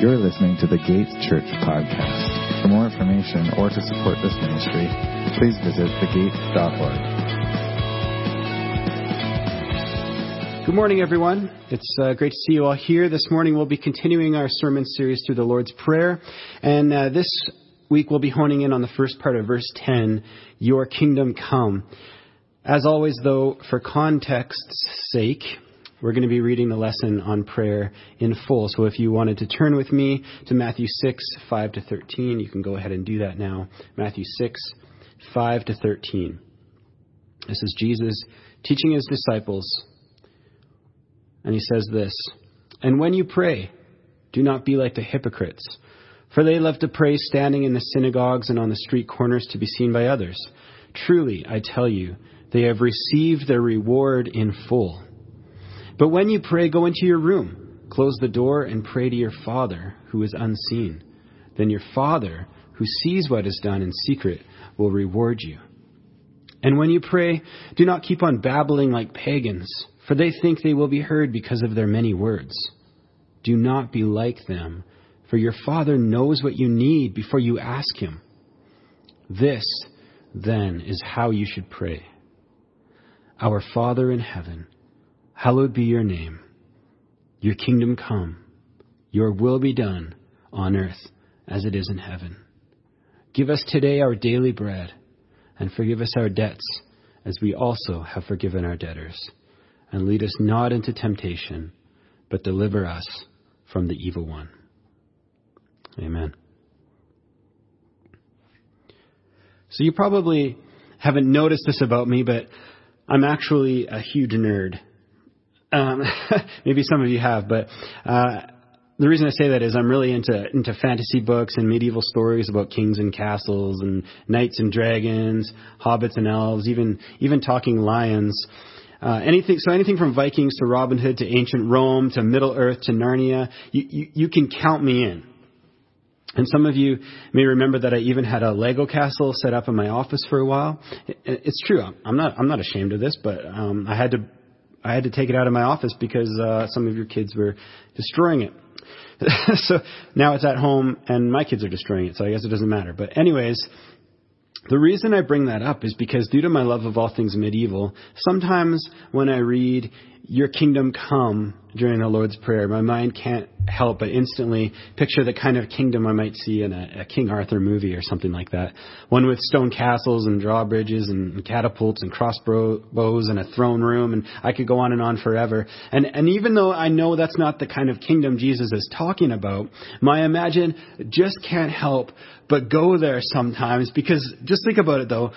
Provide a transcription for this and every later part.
You're listening to the Gates Church podcast. For more information or to support this ministry, please visit thegates.org. Good morning, everyone. It's uh, great to see you all here. This morning we'll be continuing our sermon series through the Lord's Prayer. And uh, this week we'll be honing in on the first part of verse 10, Your kingdom come. As always, though, for context's sake, we're going to be reading the lesson on prayer in full. So if you wanted to turn with me to Matthew 6, 5 to 13, you can go ahead and do that now. Matthew 6, 5 to 13. This is Jesus teaching his disciples. And he says this And when you pray, do not be like the hypocrites, for they love to pray standing in the synagogues and on the street corners to be seen by others. Truly, I tell you, they have received their reward in full. But when you pray, go into your room, close the door, and pray to your Father who is unseen. Then your Father, who sees what is done in secret, will reward you. And when you pray, do not keep on babbling like pagans, for they think they will be heard because of their many words. Do not be like them, for your Father knows what you need before you ask Him. This, then, is how you should pray. Our Father in heaven, Hallowed be your name. Your kingdom come. Your will be done on earth as it is in heaven. Give us today our daily bread and forgive us our debts as we also have forgiven our debtors. And lead us not into temptation, but deliver us from the evil one. Amen. So you probably haven't noticed this about me, but I'm actually a huge nerd. Um, maybe some of you have, but uh, the reason I say that is I'm really into into fantasy books and medieval stories about kings and castles and knights and dragons, hobbits and elves, even even talking lions. Uh, anything, so anything from Vikings to Robin Hood to ancient Rome to Middle Earth to Narnia, you, you, you can count me in. And some of you may remember that I even had a Lego castle set up in my office for a while. It, it's true. I'm not, I'm not ashamed of this, but um, I had to I had to take it out of my office because uh, some of your kids were destroying it. so now it's at home and my kids are destroying it, so I guess it doesn't matter. But anyways, the reason I bring that up is because due to my love of all things medieval, sometimes when I read your kingdom come during the Lord's Prayer, my mind can't help but instantly picture the kind of kingdom I might see in a, a King Arthur movie or something like that. One with stone castles and drawbridges and catapults and crossbows and a throne room, and I could go on and on forever. And, and even though I know that's not the kind of kingdom Jesus is talking about, my imagine just can't help but go there sometimes because just think about it though.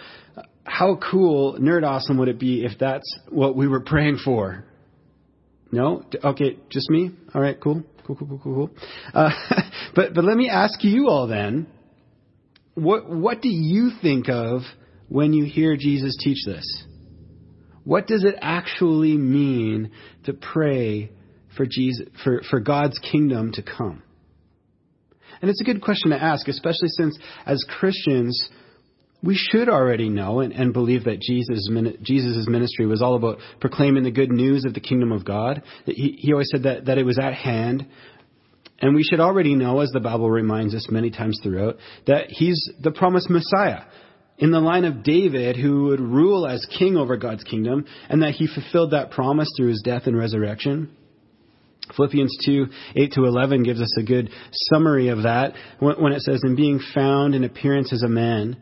How cool, nerd awesome would it be if that's what we were praying for? No? Okay, just me? All right, cool. Cool, cool, cool, cool, cool. Uh, but, but let me ask you all then, what, what do you think of when you hear Jesus teach this? What does it actually mean to pray for Jesus, for, for God's kingdom to come? And it's a good question to ask, especially since as Christians, we should already know and, and believe that Jesus' Jesus' ministry was all about proclaiming the good news of the kingdom of God. He, he always said that, that it was at hand. And we should already know, as the Bible reminds us many times throughout, that he's the promised Messiah in the line of David who would rule as king over God's kingdom, and that he fulfilled that promise through his death and resurrection. Philippians 2, 8 to 11 gives us a good summary of that when it says, In being found in appearance as a man,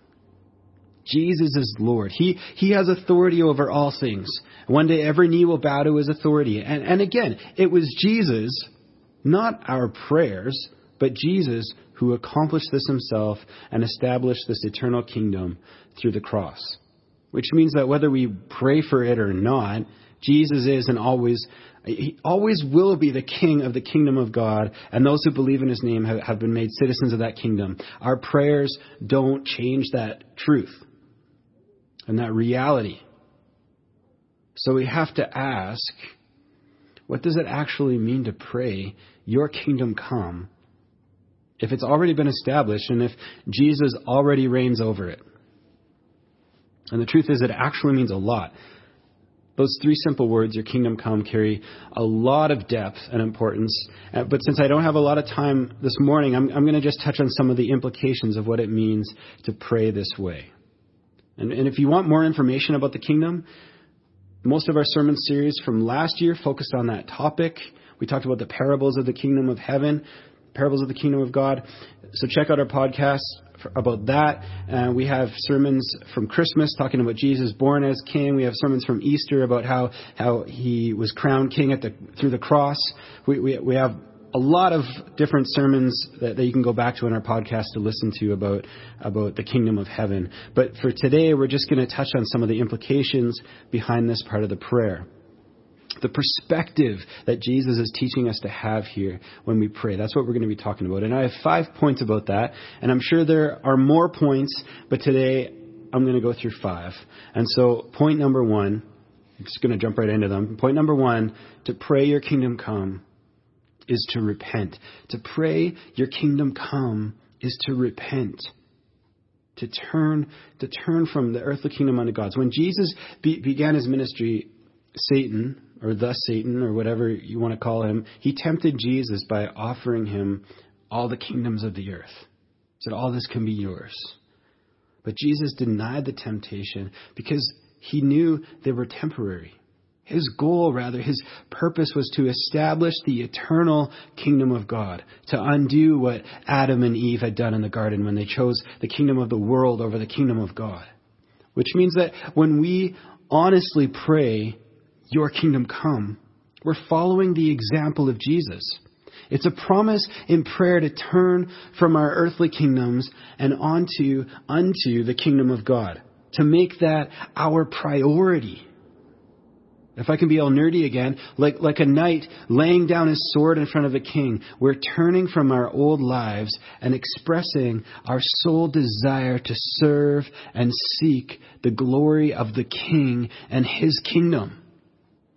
Jesus is Lord. He, he has authority over all things. One day every knee will bow to his authority. And, and again, it was Jesus, not our prayers, but Jesus who accomplished this himself and established this eternal kingdom through the cross. Which means that whether we pray for it or not, Jesus is and always he always will be the king of the kingdom of God, and those who believe in his name have, have been made citizens of that kingdom. Our prayers don't change that truth and that reality. So we have to ask, what does it actually mean to pray, Your kingdom come, if it's already been established and if Jesus already reigns over it? And the truth is, it actually means a lot. Those three simple words, your kingdom come, carry a lot of depth and importance. Uh, but since I don't have a lot of time this morning, I'm, I'm going to just touch on some of the implications of what it means to pray this way. And, and if you want more information about the kingdom, most of our sermon series from last year focused on that topic. We talked about the parables of the kingdom of heaven, parables of the kingdom of God. So check out our podcast about that. Uh, we have sermons from Christmas talking about Jesus born as king. We have sermons from Easter about how, how he was crowned king at the, through the cross. We, we, we have a lot of different sermons that, that, you can go back to in our podcast to listen to about about the kingdom of heaven. But for today, we're just going to touch on some of the implications behind this part of the prayer. The perspective that Jesus is teaching us to have here when we pray. That's what we're going to be talking about. And I have five points about that. And I'm sure there are more points, but today I'm going to go through five. And so, point number one, I'm just going to jump right into them. Point number one to pray your kingdom come is to repent. To pray, your kingdom come, is to repent. To turn, to turn from the earthly kingdom unto God's. When Jesus be, began his ministry, Satan, or the Satan, or whatever you want to call him, he tempted Jesus by offering him all the kingdoms of the earth. He said, All this can be yours. But Jesus denied the temptation because he knew they were temporary. His goal, rather, his purpose was to establish the eternal kingdom of God, to undo what Adam and Eve had done in the garden when they chose the kingdom of the world over the kingdom of God. Which means that when we honestly pray, Your kingdom come, we're following the example of Jesus. It's a promise in prayer to turn from our earthly kingdoms and onto unto the kingdom of God, to make that our priority if I can be all nerdy again, like, like a knight laying down his sword in front of a king, we're turning from our old lives and expressing our sole desire to serve and seek the glory of the king and his kingdom.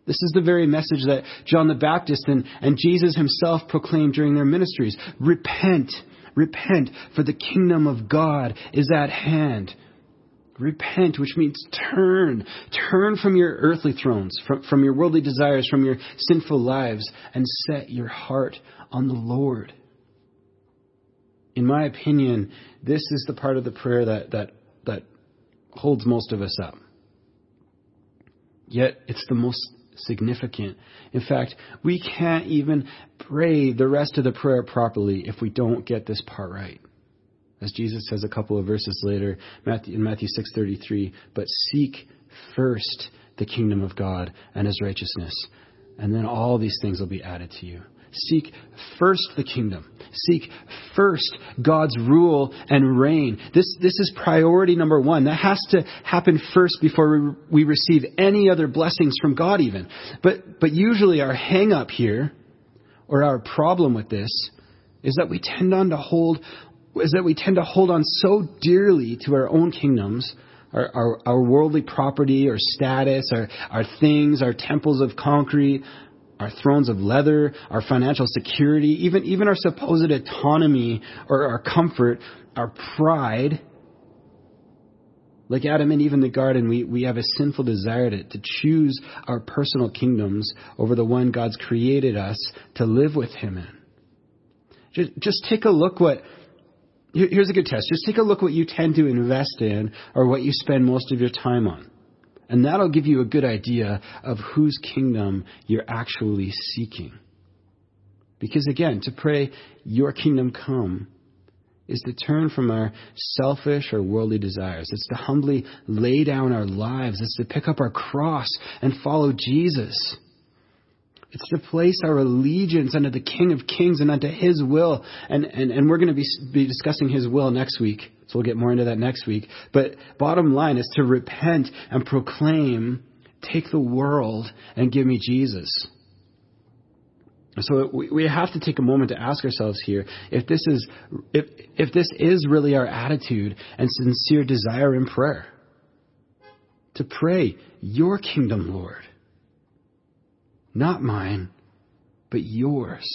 This is the very message that John the Baptist and, and Jesus himself proclaimed during their ministries. Repent, repent, for the kingdom of God is at hand. Repent, which means turn. Turn from your earthly thrones, from, from your worldly desires, from your sinful lives, and set your heart on the Lord. In my opinion, this is the part of the prayer that, that, that holds most of us up. Yet, it's the most significant. In fact, we can't even pray the rest of the prayer properly if we don't get this part right as Jesus says a couple of verses later in Matthew 6:33, but seek first the kingdom of God and his righteousness, and then all these things will be added to you. Seek first the kingdom. Seek first God's rule and reign. This, this is priority number one. That has to happen first before we, we receive any other blessings from God even. But, but usually our hang up here, or our problem with this, is that we tend on to hold is that we tend to hold on so dearly to our own kingdoms, our, our, our worldly property, our status, our, our things, our temples of concrete, our thrones of leather, our financial security, even, even our supposed autonomy or our comfort, our pride. Like Adam and Eve in the garden, we, we have a sinful desire to, to choose our personal kingdoms over the one God's created us to live with Him in. Just, just take a look what Here's a good test. Just take a look what you tend to invest in or what you spend most of your time on. And that'll give you a good idea of whose kingdom you're actually seeking. Because again, to pray, Your kingdom come, is to turn from our selfish or worldly desires. It's to humbly lay down our lives. It's to pick up our cross and follow Jesus. It's to place our allegiance unto the King of Kings and unto His will. And, and, and we're going to be, be discussing His will next week. So we'll get more into that next week. But bottom line is to repent and proclaim take the world and give me Jesus. So we have to take a moment to ask ourselves here if this is if if this is really our attitude and sincere desire in prayer. To pray, your kingdom, Lord. Not mine, but yours.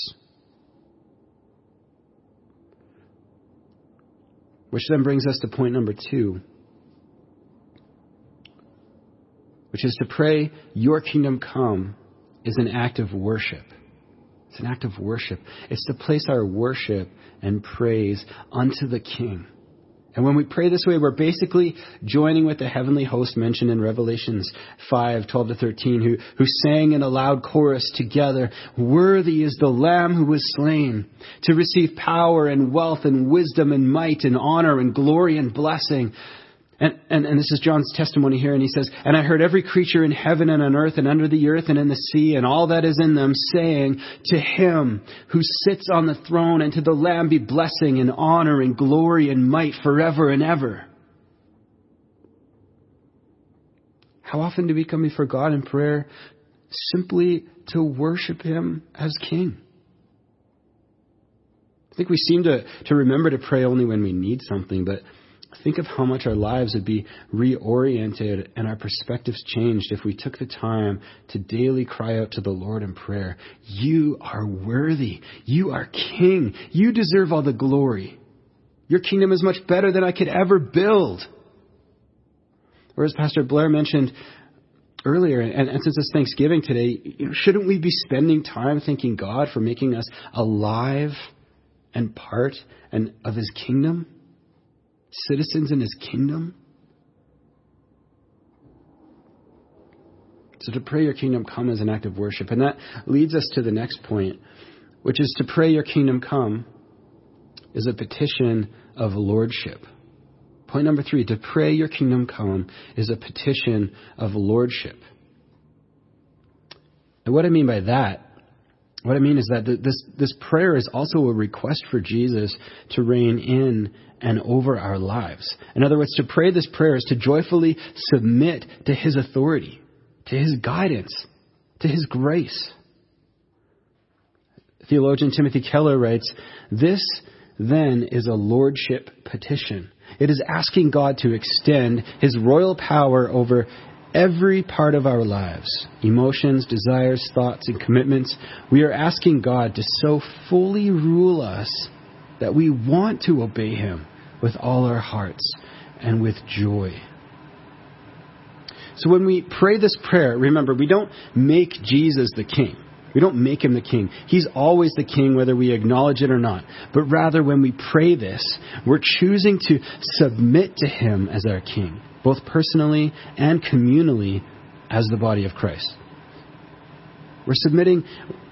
Which then brings us to point number two, which is to pray, Your kingdom come, is an act of worship. It's an act of worship. It's to place our worship and praise unto the King. And when we pray this way, we're basically joining with the heavenly host mentioned in Revelations 5, 12 to 13, who, who sang in a loud chorus together, Worthy is the Lamb who was slain to receive power and wealth and wisdom and might and honor and glory and blessing. And, and, and this is John's testimony here, and he says, And I heard every creature in heaven and on earth and under the earth and in the sea and all that is in them saying, To him who sits on the throne and to the Lamb be blessing and honor and glory and might forever and ever. How often do we come before God in prayer simply to worship Him as King? I think we seem to, to remember to pray only when we need something, but Think of how much our lives would be reoriented and our perspectives changed if we took the time to daily cry out to the Lord in prayer. You are worthy. You are king. You deserve all the glory. Your kingdom is much better than I could ever build. Or as Pastor Blair mentioned earlier, and, and since it's Thanksgiving today, shouldn't we be spending time thanking God for making us alive and part and of His kingdom? Citizens in his kingdom? So to pray your kingdom come is an act of worship. And that leads us to the next point, which is to pray your kingdom come is a petition of lordship. Point number three, to pray your kingdom come is a petition of lordship. And what I mean by that what I mean is that this, this prayer is also a request for Jesus to reign in and over our lives. In other words, to pray this prayer is to joyfully submit to His authority, to His guidance, to His grace. Theologian Timothy Keller writes, This then is a lordship petition. It is asking God to extend His royal power over every part of our lives emotions, desires, thoughts, and commitments. We are asking God to so fully rule us that we want to obey Him with all our hearts and with joy. So when we pray this prayer, remember, we don't make Jesus the king. We don't make him the king. He's always the king, whether we acknowledge it or not. But rather, when we pray this, we're choosing to submit to him as our king both personally and communally as the body of Christ. We're submitting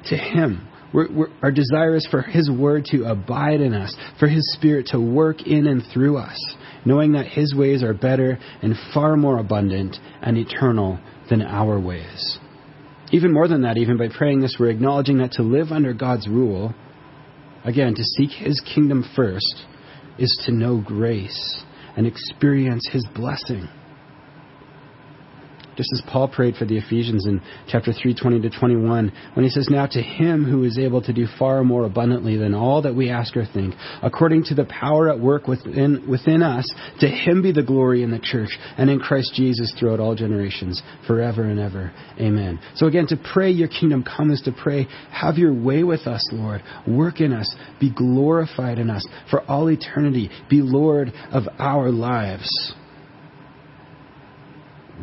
to Him. We're, we're, our desire is for His Word to abide in us, for His Spirit to work in and through us, knowing that His ways are better and far more abundant and eternal than our ways. Even more than that, even by praying this, we're acknowledging that to live under God's rule, again, to seek His kingdom first, is to know grace and experience His blessing. Just as Paul prayed for the Ephesians in chapter 3, 20 to 21, when he says, Now to him who is able to do far more abundantly than all that we ask or think, according to the power at work within, within us, to him be the glory in the church and in Christ Jesus throughout all generations, forever and ever. Amen. So again, to pray your kingdom come is to pray, have your way with us, Lord. Work in us. Be glorified in us for all eternity. Be Lord of our lives.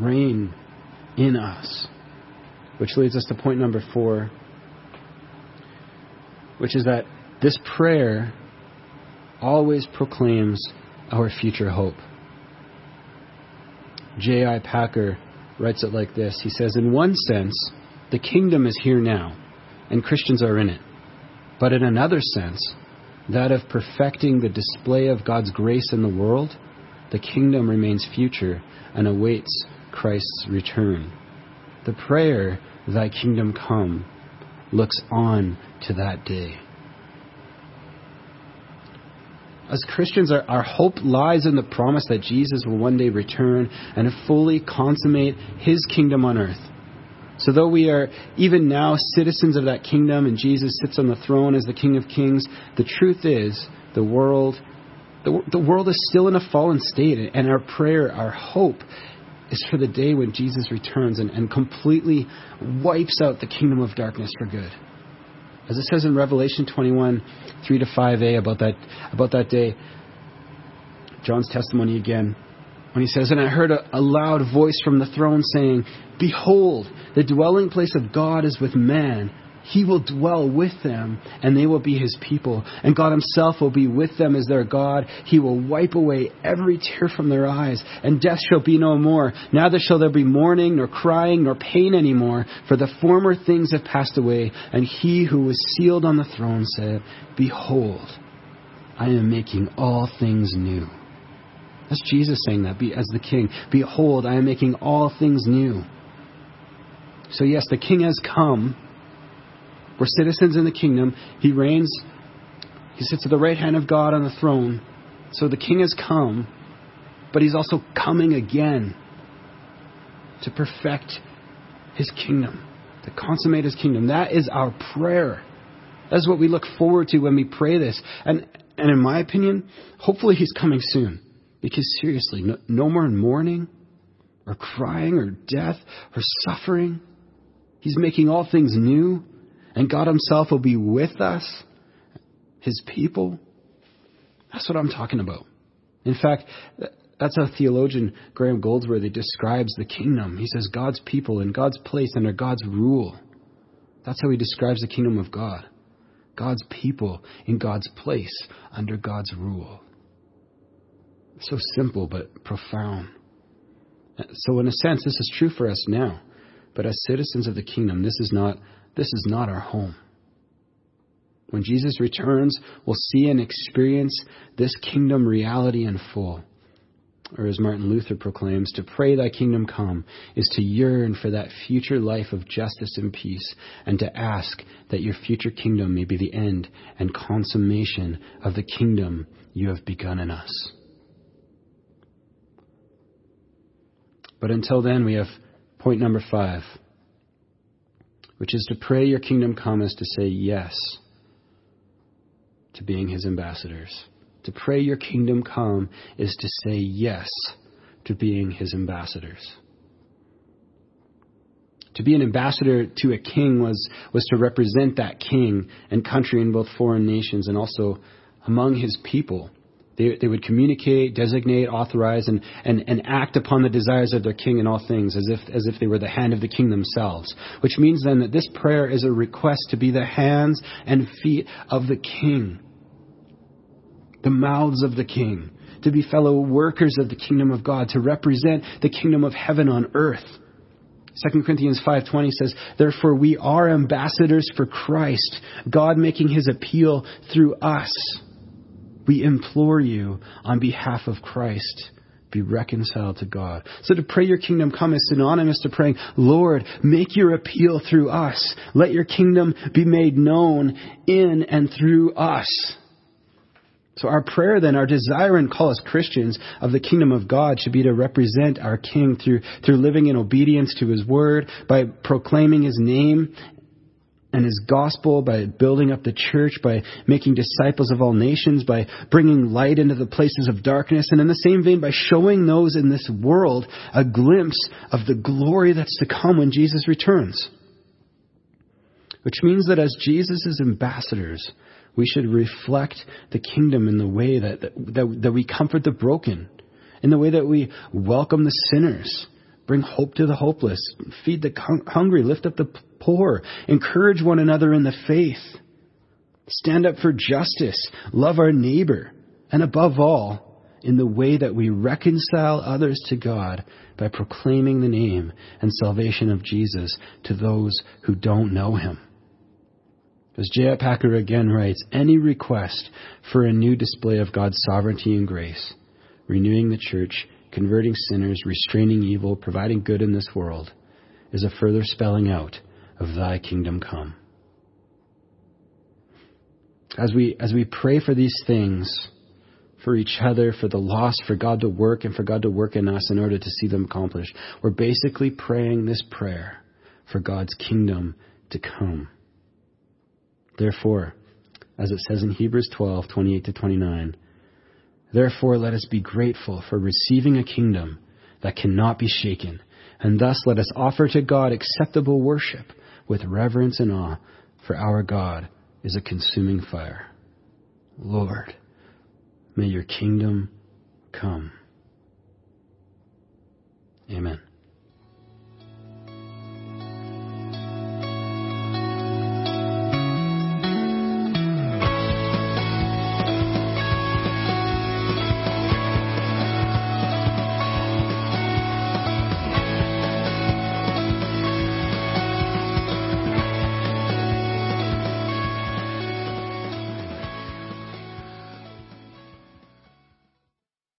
Reign in us. Which leads us to point number four, which is that this prayer always proclaims our future hope. J.I. Packer writes it like this He says, In one sense, the kingdom is here now, and Christians are in it. But in another sense, that of perfecting the display of God's grace in the world, the kingdom remains future and awaits Christ's return. The prayer, Thy kingdom come, looks on to that day. As Christians, our, our hope lies in the promise that Jesus will one day return and fully consummate his kingdom on earth. So, though we are even now citizens of that kingdom and Jesus sits on the throne as the King of Kings, the truth is the world, the, the world is still in a fallen state, and our prayer, our hope, is for the day when Jesus returns and, and completely wipes out the kingdom of darkness for good. As it says in Revelation 21, 3 to 5a about that, about that day, John's testimony again, when he says, And I heard a, a loud voice from the throne saying, Behold, the dwelling place of God is with man he will dwell with them, and they will be his people. And God himself will be with them as their God. He will wipe away every tear from their eyes, and death shall be no more. Neither shall there be mourning, nor crying, nor pain any more, for the former things have passed away. And he who was sealed on the throne said, Behold, I am making all things new. That's Jesus saying that as the king. Behold, I am making all things new. So, yes, the king has come we're citizens in the kingdom. He reigns. He sits at the right hand of God on the throne. So the king has come, but he's also coming again to perfect his kingdom, to consummate his kingdom. That is our prayer. That's what we look forward to when we pray this. And, and in my opinion, hopefully he's coming soon. Because seriously, no, no more mourning or crying or death or suffering. He's making all things new and God Himself will be with us, His people. That's what I'm talking about. In fact, that's how theologian Graham Goldsworthy describes the kingdom. He says God's people in God's place under God's rule. That's how he describes the kingdom of God. God's people in God's place under God's rule. So simple but profound. So, in a sense, this is true for us now. But as citizens of the kingdom, this is not this is not our home. When Jesus returns, we'll see and experience this kingdom reality in full. Or as Martin Luther proclaims, to pray thy kingdom come is to yearn for that future life of justice and peace, and to ask that your future kingdom may be the end and consummation of the kingdom you have begun in us. But until then, we have point number five which is to pray your kingdom come is to say yes to being his ambassadors. To pray your kingdom come is to say yes to being his ambassadors. To be an ambassador to a king was, was to represent that king and country in both foreign nations and also among his people. They, they would communicate, designate, authorize, and, and, and act upon the desires of their king in all things as if, as if they were the hand of the king themselves. Which means then that this prayer is a request to be the hands and feet of the king, the mouths of the king, to be fellow workers of the kingdom of God, to represent the kingdom of heaven on earth. 2 Corinthians 5:20 says, "Therefore we are ambassadors for Christ, God making his appeal through us." We implore you on behalf of Christ, be reconciled to God. So to pray your kingdom come is synonymous to praying, Lord, make your appeal through us. Let your kingdom be made known in and through us. So our prayer then, our desire and call as Christians of the kingdom of God should be to represent our King through, through living in obedience to His word, by proclaiming His name and his gospel, by building up the church, by making disciples of all nations, by bringing light into the places of darkness, and in the same vein, by showing those in this world a glimpse of the glory that's to come when Jesus returns. Which means that as Jesus' ambassadors, we should reflect the kingdom in the way that, that, that we comfort the broken, in the way that we welcome the sinners, bring hope to the hopeless, feed the hungry, lift up the poor, encourage one another in the faith, stand up for justice, love our neighbor, and above all, in the way that we reconcile others to God by proclaiming the name and salvation of Jesus to those who don't know him. As J. Packer again writes, any request for a new display of God's sovereignty and grace, renewing the church, converting sinners, restraining evil, providing good in this world, is a further spelling out of thy kingdom come. As we, as we pray for these things, for each other, for the lost, for God to work, and for God to work in us in order to see them accomplished. We're basically praying this prayer for God's kingdom to come. Therefore, as it says in Hebrews 12, 28 to 29, Therefore let us be grateful for receiving a kingdom that cannot be shaken, and thus let us offer to God acceptable worship with reverence and awe, for our God is a consuming fire. Lord, may your kingdom come. Amen.